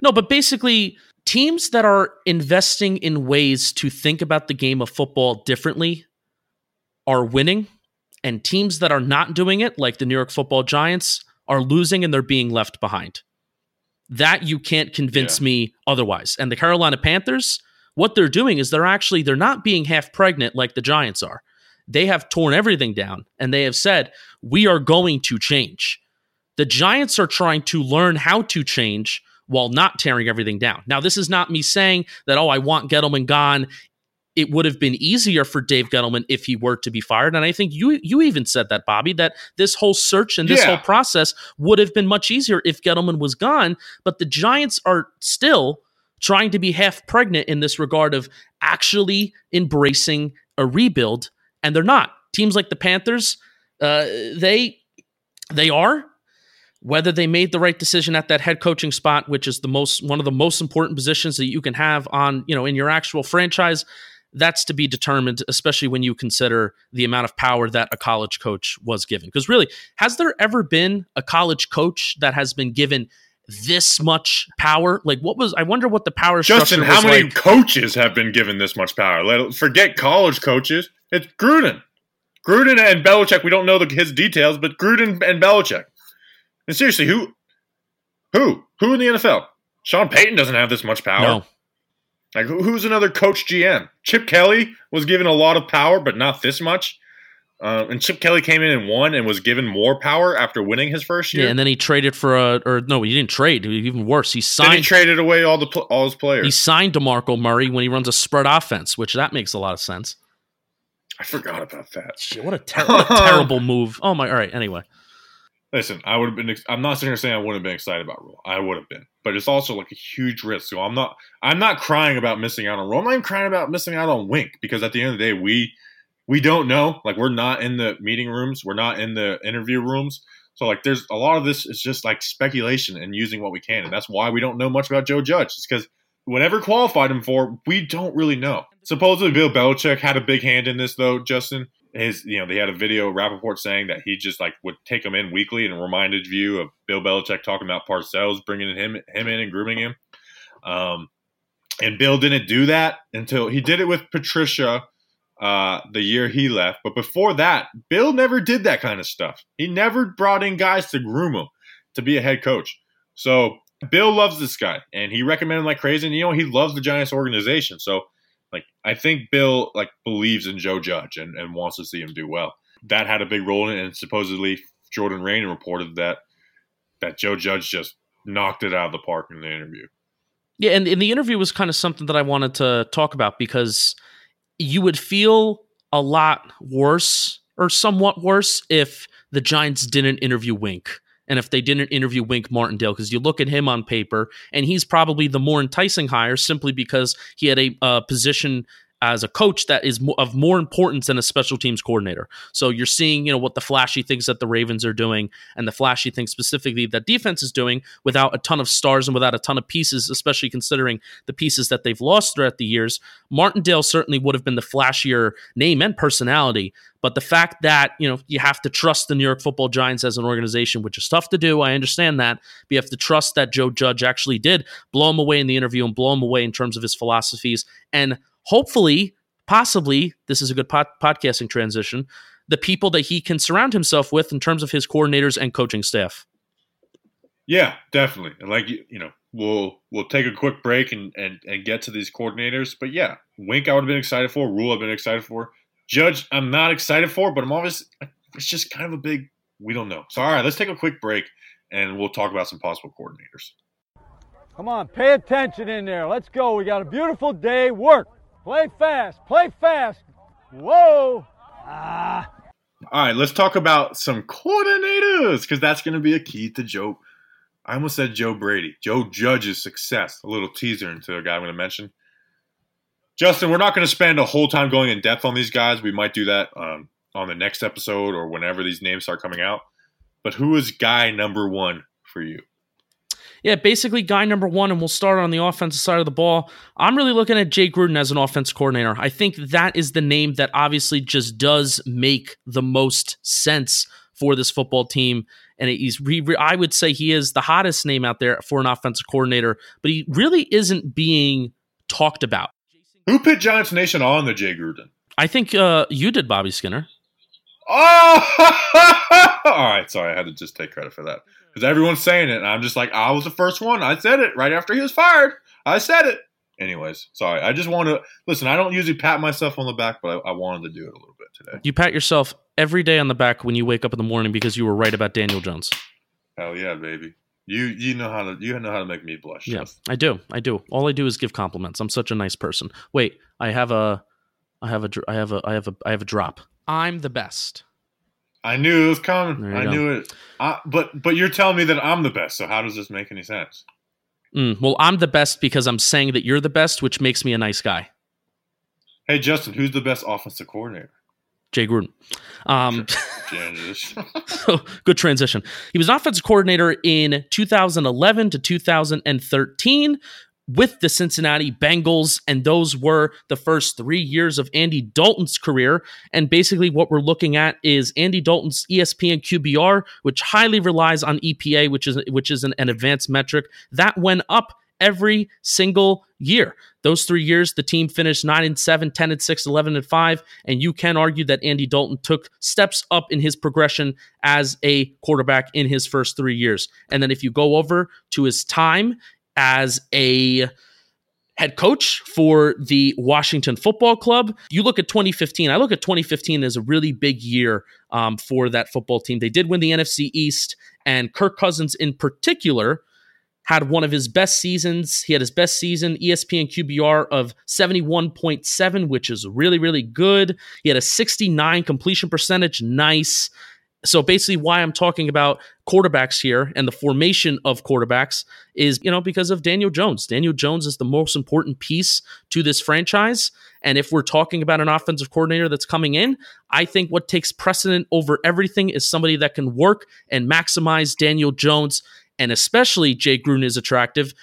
No, but basically, teams that are investing in ways to think about the game of football differently are winning, and teams that are not doing it, like the New York Football Giants, are losing and they're being left behind. That you can't convince yeah. me otherwise. And the Carolina Panthers, what they're doing is they're actually they're not being half pregnant like the Giants are. They have torn everything down and they have said, "We are going to change." The Giants are trying to learn how to change while not tearing everything down. Now, this is not me saying that, oh, I want Gettleman gone it would have been easier for Dave Gettleman if he were to be fired. And I think you you even said that, Bobby, that this whole search and this yeah. whole process would have been much easier if Gettleman was gone. But the Giants are still trying to be half pregnant in this regard of actually embracing a rebuild, and they're not. Teams like the Panthers, uh, they they are. Whether they made the right decision at that head coaching spot, which is the most one of the most important positions that you can have on, you know, in your actual franchise, that's to be determined, especially when you consider the amount of power that a college coach was given. Because really, has there ever been a college coach that has been given this much power? Like, what was? I wonder what the power. Justin, how many like. coaches have been given this much power? Let forget college coaches. It's Gruden, Gruden and Belichick. We don't know the, his details, but Gruden and Belichick. And seriously, who, who, who in the NFL? Sean Payton doesn't have this much power. No. Like who's another coach GM? Chip Kelly was given a lot of power, but not this much. Uh, and Chip Kelly came in and won and was given more power after winning his first year. Yeah, and then he traded for a or no, he didn't trade. Even worse, he signed. Then he traded away all the all his players. He signed DeMarco Murray when he runs a spread offense, which that makes a lot of sense. I forgot about that. Shit, what a, ter- what a terrible move. Oh my! All right. Anyway, listen, I would have been. I'm not sitting here saying I wouldn't have been excited about Rhule. I would have been, but it's also like a huge risk. So I'm not. I'm not crying about missing out on Rhule. I'm not even crying about missing out on Wink because at the end of the day, we we don't know. Like we're not in the meeting rooms. We're not in the interview rooms. So like, there's a lot of this is just like speculation and using what we can, and that's why we don't know much about Joe Judge. It's because whatever qualified him for, we don't really know. Supposedly, Bill Belichick had a big hand in this, though. Justin, his you know they had a video Rapoport saying that he just like would take him in weekly and reminded you of Bill Belichick talking about Parcells bringing him him in and grooming him. Um, and Bill didn't do that until he did it with Patricia uh, the year he left. But before that, Bill never did that kind of stuff. He never brought in guys to groom him to be a head coach. So Bill loves this guy and he recommended him like crazy. And you know, he loves the Giants organization. So like I think Bill like believes in Joe Judge and, and wants to see him do well. That had a big role in it, and supposedly Jordan Raanan reported that that Joe Judge just knocked it out of the park in the interview. Yeah, and, and the interview was kind of something that I wanted to talk about because you would feel a lot worse or somewhat worse if the Giants didn't interview Wink and if they didn't interview Wink Martindale, because you look at him on paper and he's probably the more enticing hire simply because he had a uh, position as a coach that is of more importance than a special teams coordinator. So you're seeing, you know, what the flashy things that the Ravens are doing and the flashy things specifically that defense is doing without a ton of stars and without a ton of pieces, especially considering the pieces that they've lost throughout the years. Martindale certainly would have been the flashier name and personality, but the fact that, you know, you have to trust the New York Football Giants as an organization, which is tough to do, I understand that, but you have to trust that Joe Judge actually did blow him away in the interview and blow him away in terms of his philosophies and hopefully, possibly, this is a good pod- podcasting transition, the people that he can surround himself with in terms of his coordinators and coaching staff. Yeah, definitely. And like you, you know, we'll we'll take a quick break and, and and get to these coordinators. But yeah, Wink I would have been excited for. Rhule I've been excited for. Judge I'm not excited for, but I'm always it's just kind of a big we don't know. So all right, let's take a quick break and we'll talk about some possible coordinators. Come on, pay attention in there. Let's go. We got a beautiful day. Work. Play fast. Play fast. Whoa. Ah. All right, let's talk about some coordinators because that's going to be a key to Joe. I almost said Joe Brady. Joe Judge's success. A little teaser into a guy I'm going to mention. Justin, we're not going to spend a whole time going in depth on these guys. We might do that um, on the next episode or whenever these names start coming out. But who is guy number one for you? Yeah, basically guy number one, and we'll start on the offensive side of the ball. I'm really looking at Jay Gruden as an offense coordinator. I think that is the name that obviously just does make the most sense for this football team. And he's, I would say he is the hottest name out there for an offensive coordinator, but he really isn't being talked about. Who put Giants Nation on the Jay Gruden? I think uh, you did, Bobby Skinner. Oh, all right. Sorry, I had to just take credit for that because everyone's saying it. And I'm just like, I was the first one. I said it right after he was fired. I said it. Anyways, sorry. I just want to listen. I don't usually pat myself on the back, but I, I, wanted to do it a little bit today. You pat yourself every day on the back when you wake up in the morning because you were right about Daniel Jones. Hell yeah, baby. You you know how to you know how to make me blush. Yeah, I do. I do. All I do is give compliments. I'm such a nice person. Wait, I have a, I have a, I have a, I have a, I have a drop. I'm the best. I knew it was coming. I go. knew it. I, but but you're telling me that I'm the best. So how does this make any sense? Mm, well, I'm the best because I'm saying that you're the best, which makes me a nice guy. Hey Justin, who's the best offensive coordinator? Jay Gruden. Um, so good transition. He was an offensive coordinator in 2011 to 2013 with the Cincinnati Bengals. And those were the first three years of Andy Dalton's career. And basically, what we're looking at is Andy Dalton's ESPN QBR, which highly relies on EPA, which is which is an, an advanced metric that went up every single year. Those three years, the team finished 9 and 7, 10 and 6, 11 and 5. And you can argue that Andy Dalton took steps up in his progression as a quarterback in his first three years. And then if you go over to his time as a head coach for the Washington Football Club. You look at 2015. I look at 2015 as a really big year um, for that football team. They did win the NFC East, and Kirk Cousins in particular had one of his best seasons. He had his best season, ESPN QBR of 71.7, which is really, really good. He had a 69 completion percentage. Nice So basically, why I'm talking about quarterbacks here and the formation of quarterbacks is, you know, because of Daniel Jones. Daniel Jones is the most important piece to this franchise. And if we're talking about an offensive coordinator that's coming in, I think what takes precedent over everything is somebody that can work and maximize Daniel Jones. And especially Jay Gruden is attractive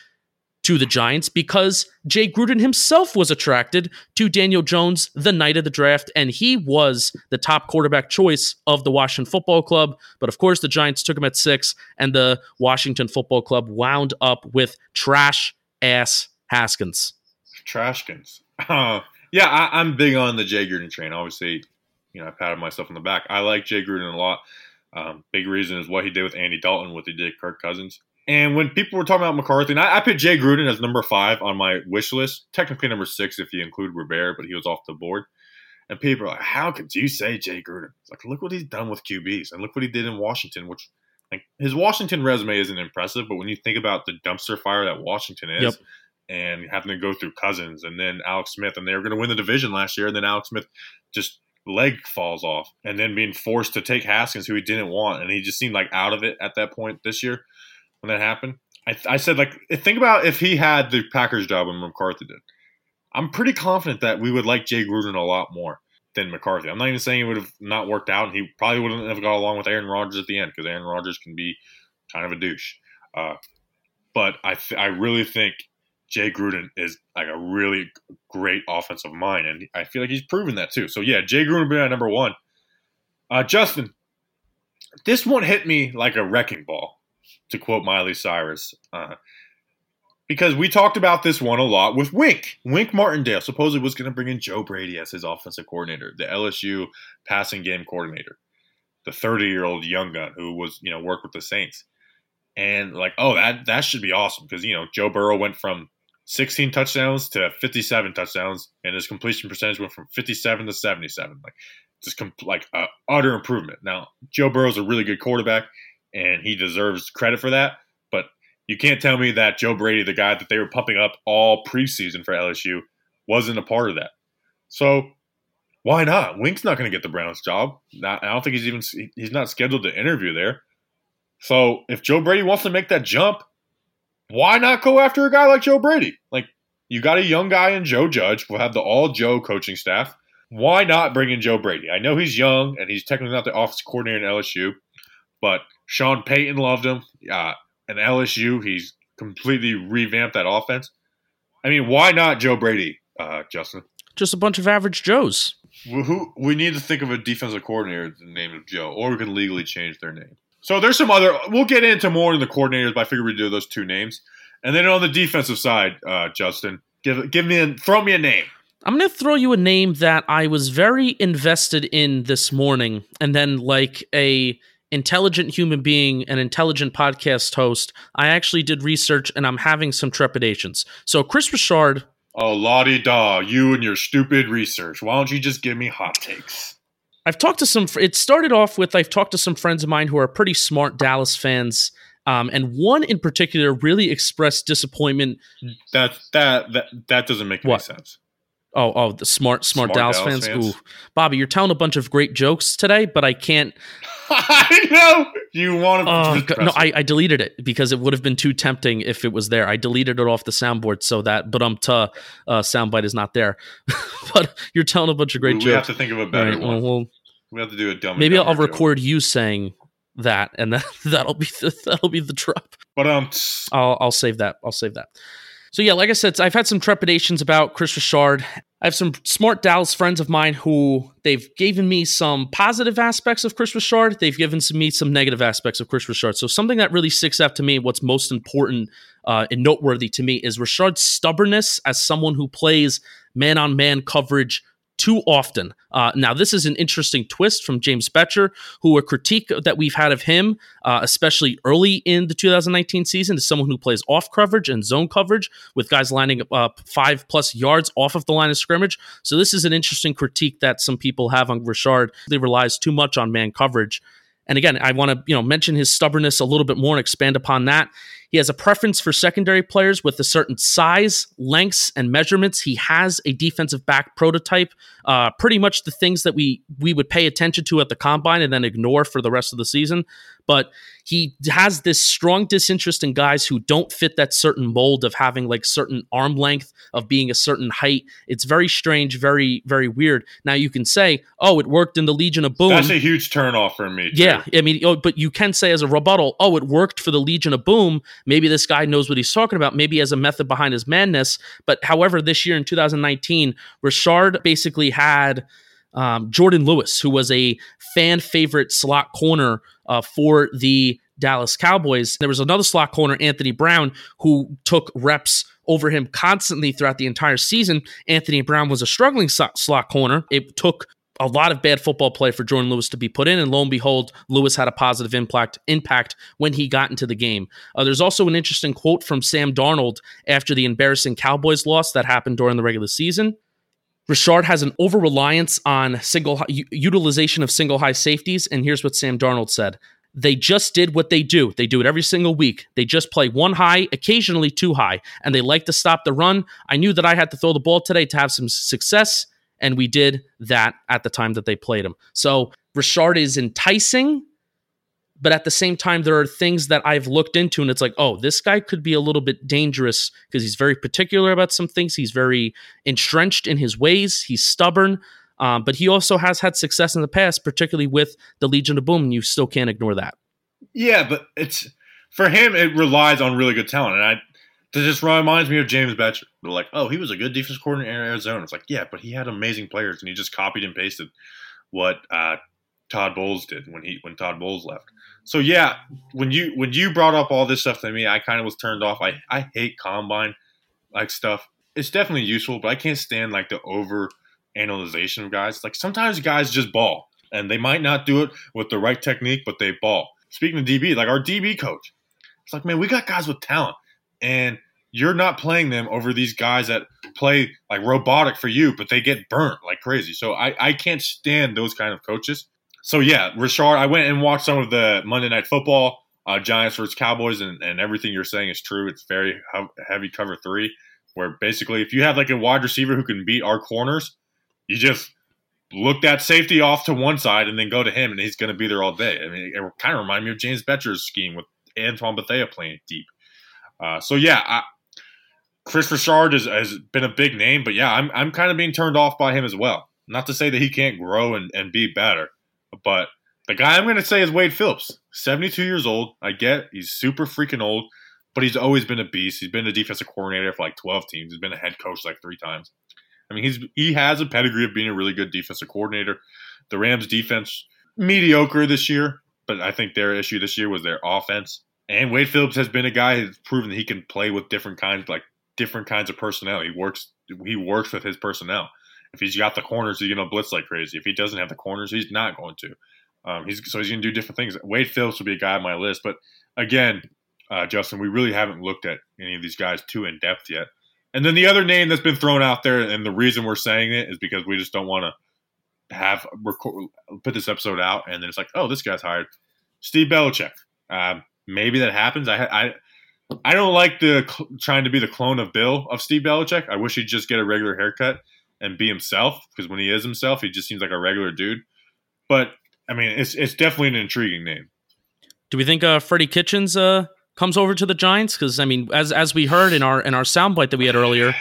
to the Giants because Jay Gruden himself was attracted to Daniel Jones the night of the draft, and he was the top quarterback choice of the Washington Football Club. But of course, the Giants took him at six, and the Washington Football Club wound up with trash ass Haskins. Trashkins. Uh, yeah, I, am big on the Jay Gruden train. Obviously, you know, I patted myself on the back. I like Jay Gruden a lot. Um, big reason is what he did with Andy Dalton, what he did Kirk Cousins. And when people were talking about McCarthy, and I, I put Jay Gruden as number five on my wish list, technically number six if you include Robert, but he was off the board. And people are like, "How could you say Jay Gruden?" It's like, look what he's done with QBs, and look what he did in Washington. Which, like, his Washington resume isn't impressive, but when you think about the dumpster fire that Washington is, yep. and having to go through Cousins and then Alex Smith, and they were going to win the division last year, and then Alex Smith just leg falls off, and then being forced to take Haskins, who he didn't want, and he just seemed like out of it at that point this year when that happened. I, I said like think about if he had the Packers job when McCarthy did. I'm pretty confident that we would like Jay Gruden a lot more than McCarthy. I'm not even saying it would have not worked out, and he probably wouldn't have got along with Aaron Rodgers at the end because Aaron Rodgers can be kind of a douche. Uh, but I th- I really think Jay Gruden is like a really great offensive mind, and I feel like he's proven that too. So yeah, Jay Gruden would be my number one. Uh, Justin, this one hit me like a wrecking ball to quote Miley Cyrus. Uh, because we talked about this one a lot with Wink. Wink Martindale supposedly was going to bring in Joe Brady as his offensive coordinator, the LSU passing game coordinator, the 30 year old young gun who was, you know, worked with the Saints. And like, oh, that that should be awesome because you know Joe Burrow went from 16 touchdowns to 57 touchdowns, and his completion percentage went from 57 to 77. Like, just comp- like uh, utter improvement. Now, Joe Burrow's a really good quarterback and he deserves credit for that. But you can't tell me that Joe Brady, the guy that they were pumping up all preseason for LSU, wasn't a part of that. So why not? Wink's not going to get the Browns job. I don't think he's even he's not scheduled to interview there. So if Joe Brady wants to make that jump, why not go after a guy like Joe Brady? Like you got a young guy in Joe Judge. We'll have the all Joe coaching staff. Why not bring in Joe Brady? I know he's young and he's technically not the office coordinator in LSU, but Sean Payton loved him. Uh, and LSU, he's completely revamped that offense. I mean, why not Joe Brady, uh, Justin? Just a bunch of average Joes. Who we need to think of a defensive coordinator the name of Joe, or we can legally change their name. So there's some other. We'll get into more in the coordinators, but I figure we do those two names, and then on the defensive side, uh, Justin, give give me a, throw me a name. I'm going to throw you a name that I was very invested in this morning, and then like a intelligent human being, an intelligent podcast host, I actually did research and I'm having some trepidations. So, Kris Richard. Oh, Lottie Daw, you and your stupid research. Why don't you just give me hot takes? I've talked to some, it started off with I've talked to some friends of mine who are pretty smart Dallas fans. Um, and one in particular really expressed disappointment. That that that that doesn't make what? any sense. Oh, oh, the smart, smart, smart Dallas, Dallas, fans. fans. Ooh, Bobby, you're telling a bunch of great jokes today, but I can't. I know you want to. Uh, no, I, I, deleted it because it would have been too tempting if it was there. I deleted it off the soundboard so that, but um, to uh, soundbite is not there. but you're telling a bunch of great we, jokes. We have to think of a better right, one. Well, we have to do a dumb. Maybe I'll record you saying that, and that that'll be the, that'll be the drop. But um, I'll I'll save that. I'll save that. So yeah, like I said, I've had some trepidations about Kris Richard. I have some smart Dallas friends of mine who they've given me some positive aspects of Kris Richard. They've given me some negative aspects of Kris Richard. So something that really sticks out to me, what's most important uh, and noteworthy to me, is Richard's stubbornness as someone who plays man-on-man coverage too often. Uh, now, this is an interesting twist from James Bettcher, who a critique that we've had of him, uh, especially early in the 2019 season, is someone who plays off coverage and zone coverage with guys lining up five plus yards off of the line of scrimmage. So, this is an interesting critique that some people have on Richard. He relies too much on man coverage. And again, I want to you know mention his stubbornness a little bit more and expand upon that. He has a preference for secondary players with a certain size, lengths, and measurements. He has a defensive back prototype, uh, pretty much the things that we we would pay attention to at the combine and then ignore for the rest of the season. But he has this strong disinterest in guys who don't fit that certain mold of having like certain arm length, of being a certain height. It's very strange, very very weird. Now you can say, "Oh, it worked in the Legion of Boom." That's a huge turnoff for me. Too. Yeah, I mean, oh, but you can say as a rebuttal, "Oh, it worked for the Legion of Boom." Maybe this guy knows what he's talking about. Maybe he has a method behind his madness. But however, this year in 2019, Richard basically had um, Jourdan Lewis, who was a fan favorite slot corner uh, for the Dallas Cowboys. There was another slot corner, Anthony Brown, who took reps over him constantly throughout the entire season. Anthony Brown was a struggling slot corner. It took a lot of bad football play for Jourdan Lewis to be put in, and lo and behold, Lewis had a positive impact impact when he got into the game. Uh, there's also an interesting quote from Sam Darnold after the embarrassing Cowboys loss that happened during the regular season. Richard has an over reliance on single utilization of single high safeties, and here's what Sam Darnold said: They just did what they do. They do it every single week. They just play one high, occasionally two high, and they like to stop the run. I knew that I had to throw the ball today to have some success and we did that at the time that they played him. So Richard is enticing, but at the same time, there are things that I've looked into, and it's like, oh, this guy could be a little bit dangerous because he's very particular about some things. He's very entrenched in his ways. He's stubborn, um, but he also has had success in the past, particularly with the Legion of Boom. And you still can't ignore that. Yeah, but it's for him. It relies on really good talent, and I that just reminds me of James Bettcher. They're like, oh, he was a good defense coordinator in Arizona. It's like, yeah, but he had amazing players, and he just copied and pasted what uh, Todd Bowles did when he when Todd Bowles left. So yeah, when you when you brought up all this stuff to me, I kind of was turned off. I I hate combine like stuff. It's definitely useful, but I can't stand like the over analyzation of guys. Like sometimes guys just ball, and they might not do it with the right technique, but they ball. Speaking of DB, like our DB coach, it's like man, we got guys with talent and you're not playing them over these guys that play like robotic for you, but they get burnt like crazy. So I, I can't stand those kind of coaches. So yeah, Richard, I went and watched some of the Monday Night Football, uh, Giants versus Cowboys, and, and everything you're saying is true. It's very heavy cover three, where basically if you have like a wide receiver who can beat our corners, you just look that safety off to one side and then go to him, and he's going to be there all day. I mean, it kind of remind me of James Bettcher's scheme with Antoine Bethea playing deep. Uh, so yeah, I, Kris Richard has, has been a big name, but yeah, I'm I'm kind of being turned off by him as well. Not to say that he can't grow and, and be better, but the guy I'm going to say is Wade Phillips, 72 years old. I get he's super freaking old, but he's always been a beast. He's been a defensive coordinator for like 12 teams. He's been a head coach like three times. I mean, he's he has a pedigree of being a really good defensive coordinator. The Rams defense mediocre this year, but I think their issue this year was their offense. And Wade Phillips has been a guy who's proven that he can play with different kinds, like different kinds of personnel. He works he works with his personnel. If he's got the corners, he's going to blitz like crazy. If he doesn't have the corners, he's not going to. Um, he's so he's going to do different things. Wade Phillips will be a guy on my list, but again, uh, Justin, we really haven't looked at any of these guys too in depth yet. And then the other name that's been thrown out there, and the reason we're saying it is because we just don't want to have record, put this episode out, and then it's like, oh, this guy's hired. Steve Belichick. Um, maybe that happens. I I I don't like the trying to be the clone of Bill of Steve Belichick. I wish he'd just get a regular haircut and be himself because when he is himself, he just seems like a regular dude. But I mean, it's it's definitely an intriguing name. Do we think uh, Freddie Kitchens uh, comes over to the Giants? Because I mean, as as we heard in our in our soundbite that we had earlier,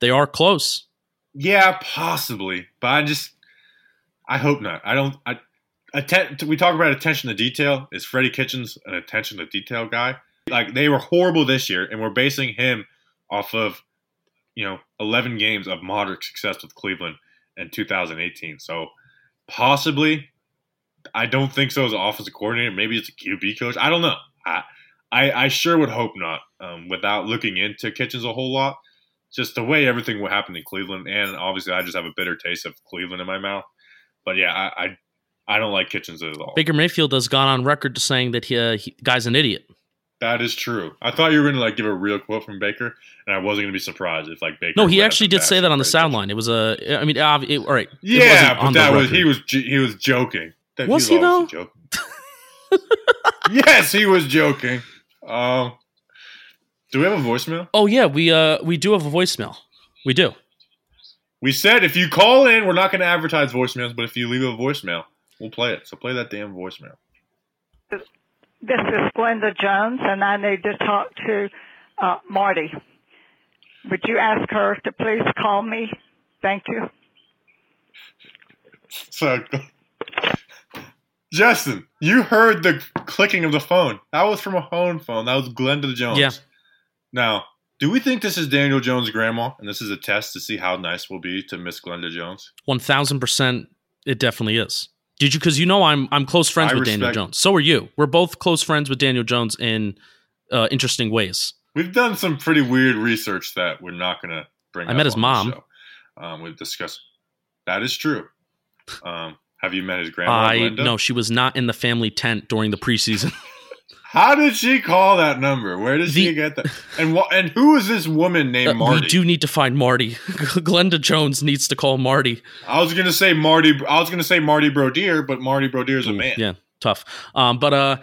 they are close. Yeah, possibly, but I just I hope not. I don't. I atten- we talk about attention to detail. Is Freddie Kitchens an attention to detail guy? Like they were horrible this year, and we're basing him off of you know 11 games of moderate success with Cleveland in 2018. So possibly, I don't think so as an offensive coordinator. Maybe it's a QB coach. I don't know. I I, I sure would hope not. Um, without looking into Kitchens a whole lot, just the way everything would happen in Cleveland, and obviously I just have a bitter taste of Cleveland in my mouth. But yeah, I, I I don't like Kitchens at all. Baker Mayfield has gone on record to saying that he, uh, he guy's an idiot. That is true. I thought you were going to like give a real quote from Baker, and I wasn't going to be surprised if like Baker. No, he actually did say that on the sound line. It was a. I mean, it, all right. Yeah, but that was he was he was joking. That was he though? Joking. yes, he was joking. Um, Do we have a voicemail? Oh yeah, we uh we do have a voicemail. We do. We said if you call in, we're not going to advertise voicemails, but if you leave a voicemail, we'll play it. So play that damn voicemail. This is Glenda Jones, and I need to talk to uh, Marty. Would you ask her to please call me? Thank you. So, Justin, you heard the clicking of the phone. That was from a home phone. That was Glenda Jones. Yeah. Now, do we think this is Daniel Jones' grandma, and this is a test to see how nice we'll be to Miss Glenda Jones? One thousand percent, it definitely is. Did you? Because you know I'm I'm close friends I with Daniel Jones. So are you. We're both close friends with Daniel Jones in uh, interesting ways. We've done some pretty weird research that we're not going to bring. I met his mom. Um, we've discussed. That is true. Um, have you met his grandma? I Glenda? no, she was not in the family tent during the preseason. How did she call that number? Where did she get that? And what? And who is this woman named Uh, Marty? we do need to find Marty. Glenda Jones needs to call Marty. I was gonna say Marty. I was gonna say Marty Brodeur, but Marty Brodeur is a man. Yeah, tough. Um, but uh,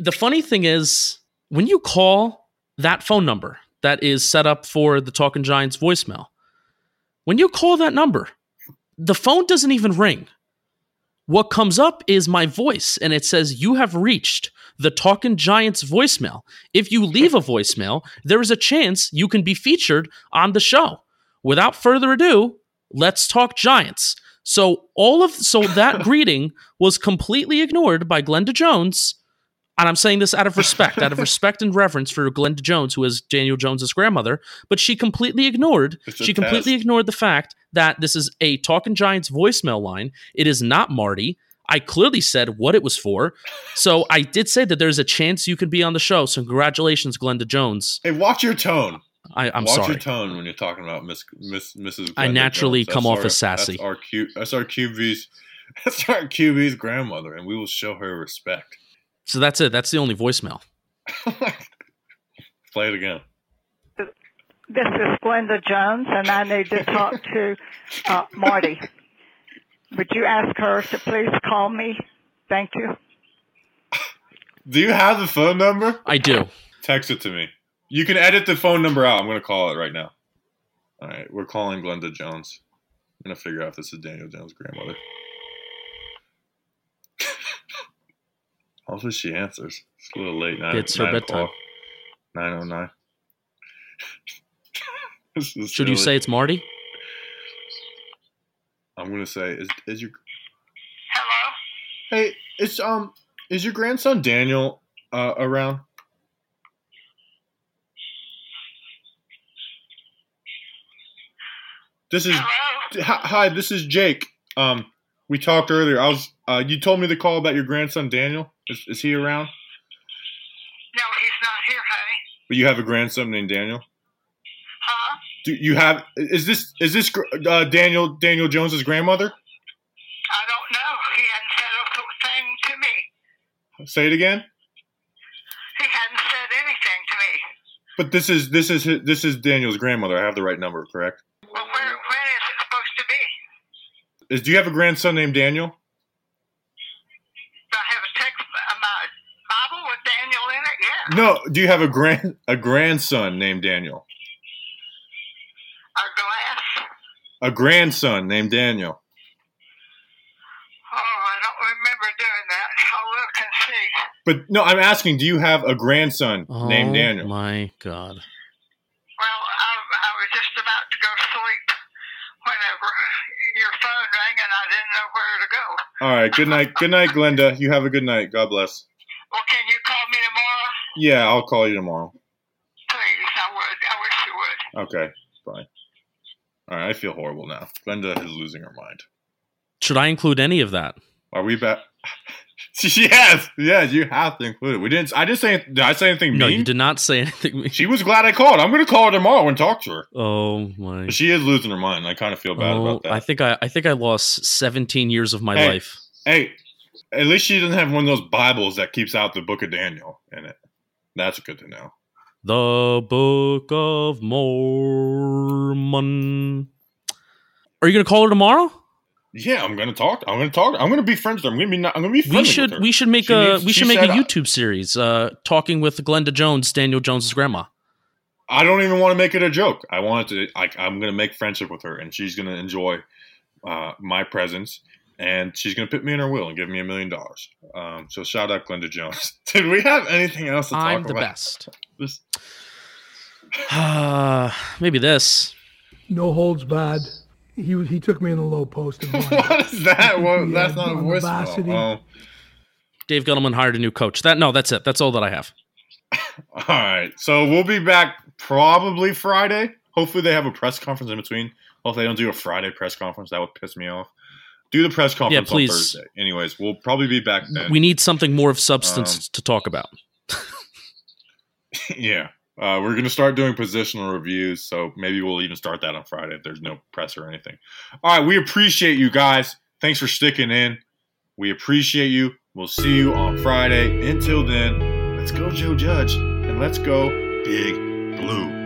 the funny thing is, when you call that phone number that is set up for the Talking Giants voicemail, when you call that number, the phone doesn't even ring. What comes up is my voice, and it says, You have reached the Talking Giants voicemail. If you leave a voicemail, there is a chance you can be featured on the show. Without further ado, let's talk Giants. So all of so that greeting was completely ignored by Glenda Jones. And I'm saying this out of respect, out of respect and reverence for Glenda Jones, who is Daniel Jones's grandmother, but she completely ignored she completely test. ignored the fact that this is a Talking Giants voicemail line. It is not Marty. I clearly said what it was for. So I did say that there's a chance you could be on the show. So congratulations, Glenda Jones. Hey, watch your tone. I, I'm sorry. watch sorry. your tone when you're talking about Miss Miss Mrs. I naturally Jones. come That's off our- as sassy. That's our Q. That's our QB's. That's our QB's grandmother, and we will show her respect. So that's it. That's the only voicemail. Play it again. This is Glenda Jones, and I need to talk to uh, Marty. Would you ask her to please call me? Thank you. Do you have the phone number? I do. Text it to me. You can edit the phone number out. I'm going to call it right now. All right, we're calling Glenda Jones. I'm going to figure out if this is Daniel Jones' grandmother. Hopefully she answers. It's a little late. Nine, It's her nine bedtime. 909. This is Should you say it's Marty? I'm going to say, is, is your. Hello? Hey, it's, um, is your grandson Daniel uh, around? This is Hello? Hi, hi, this is Jake. Um, we talked earlier. I was. Uh, you told me to call about your grandson Daniel. Is, is he around? No, he's not here, honey. But you have a grandson named Daniel. Do you have? Is this is this uh, Daniel Daniel Jones's grandmother? I don't know. He hadn't said a thing to me. Say it again. He hadn't said anything to me. But this is this is this is Daniel's grandmother. I have the right number, correct? Well, where, when is it supposed to be? Is do you have a grandson named Daniel? Do I have a text, uh, my Bible with Daniel in it? Yeah. No. Do you have a grand a grandson named Daniel? A grandson named Daniel. Oh, I don't remember doing that. I'll look and see. But no, I'm asking. Do you have a grandson Oh named Daniel? my god. Well, I, I was just about to go to sleep whenever your phone rang and I didn't know where to go. All right. Good night. Good night, Glenda. You have a good night. God bless. Well, can you call me tomorrow? Yeah, I'll call you tomorrow. Please, I would. I wish you would. Okay, fine. All right, I feel horrible now. Glenda is losing her mind. Should I include any of that? Are we back? yes, yes, you have to include it. We didn't. I didn't say. Did I say anything No, mean? you did not say anything. Mean. She was glad I called. I'm going to call her tomorrow and talk to her. Oh my. But she is losing her mind. I kind of feel bad Oh, about that. I think I, I think I lost 17 years of my Hey. life. hey, at least she doesn't have one of those Bibles that keeps out the Book of Daniel in it. That's good to know. The Book of Mormon. Are you gonna call her tomorrow? Yeah, I'm going to talk. I'm going to talk. I'm going to be friends with her. I'm going to be. Not, I'm going to be. We should with her. we should make She a needs- we should make a YouTube series, uh, talking with Glenda Jones, Daniel Jones's grandma. I don't even want to make it a joke. I want to like I'm going to make friendship with her, and she's going to enjoy uh, my presence, and she's going to put me in her will and give me a million dollars. Um, so shout out Glenda Jones. Did we have anything else to talk I'm the about? best. This- Uh, maybe this. No holds bad. He was- he took me in the low post. And what is that? Well, Yeah, that's not a on whistle. varsity. Oh. Dave Gettleman hired a new coach. That no, that's it. That's all that I have. All right. So we'll be back probably Friday. Hopefully they have a press conference in between. Well, if they don't do a Friday press conference, that would piss me off. Do the press conference please. on Thursday. Anyways, we'll probably be back then. We need something more of substance Um, to talk about. yeah. Uh, we're going to start doing positional reviews, so maybe we'll even start that on Friday if there's no press or anything. All right, we appreciate you guys. Thanks for sticking in. We appreciate you. We'll see you on Friday. Until then, let's go, Joe Judge, and let's go, Big Blue.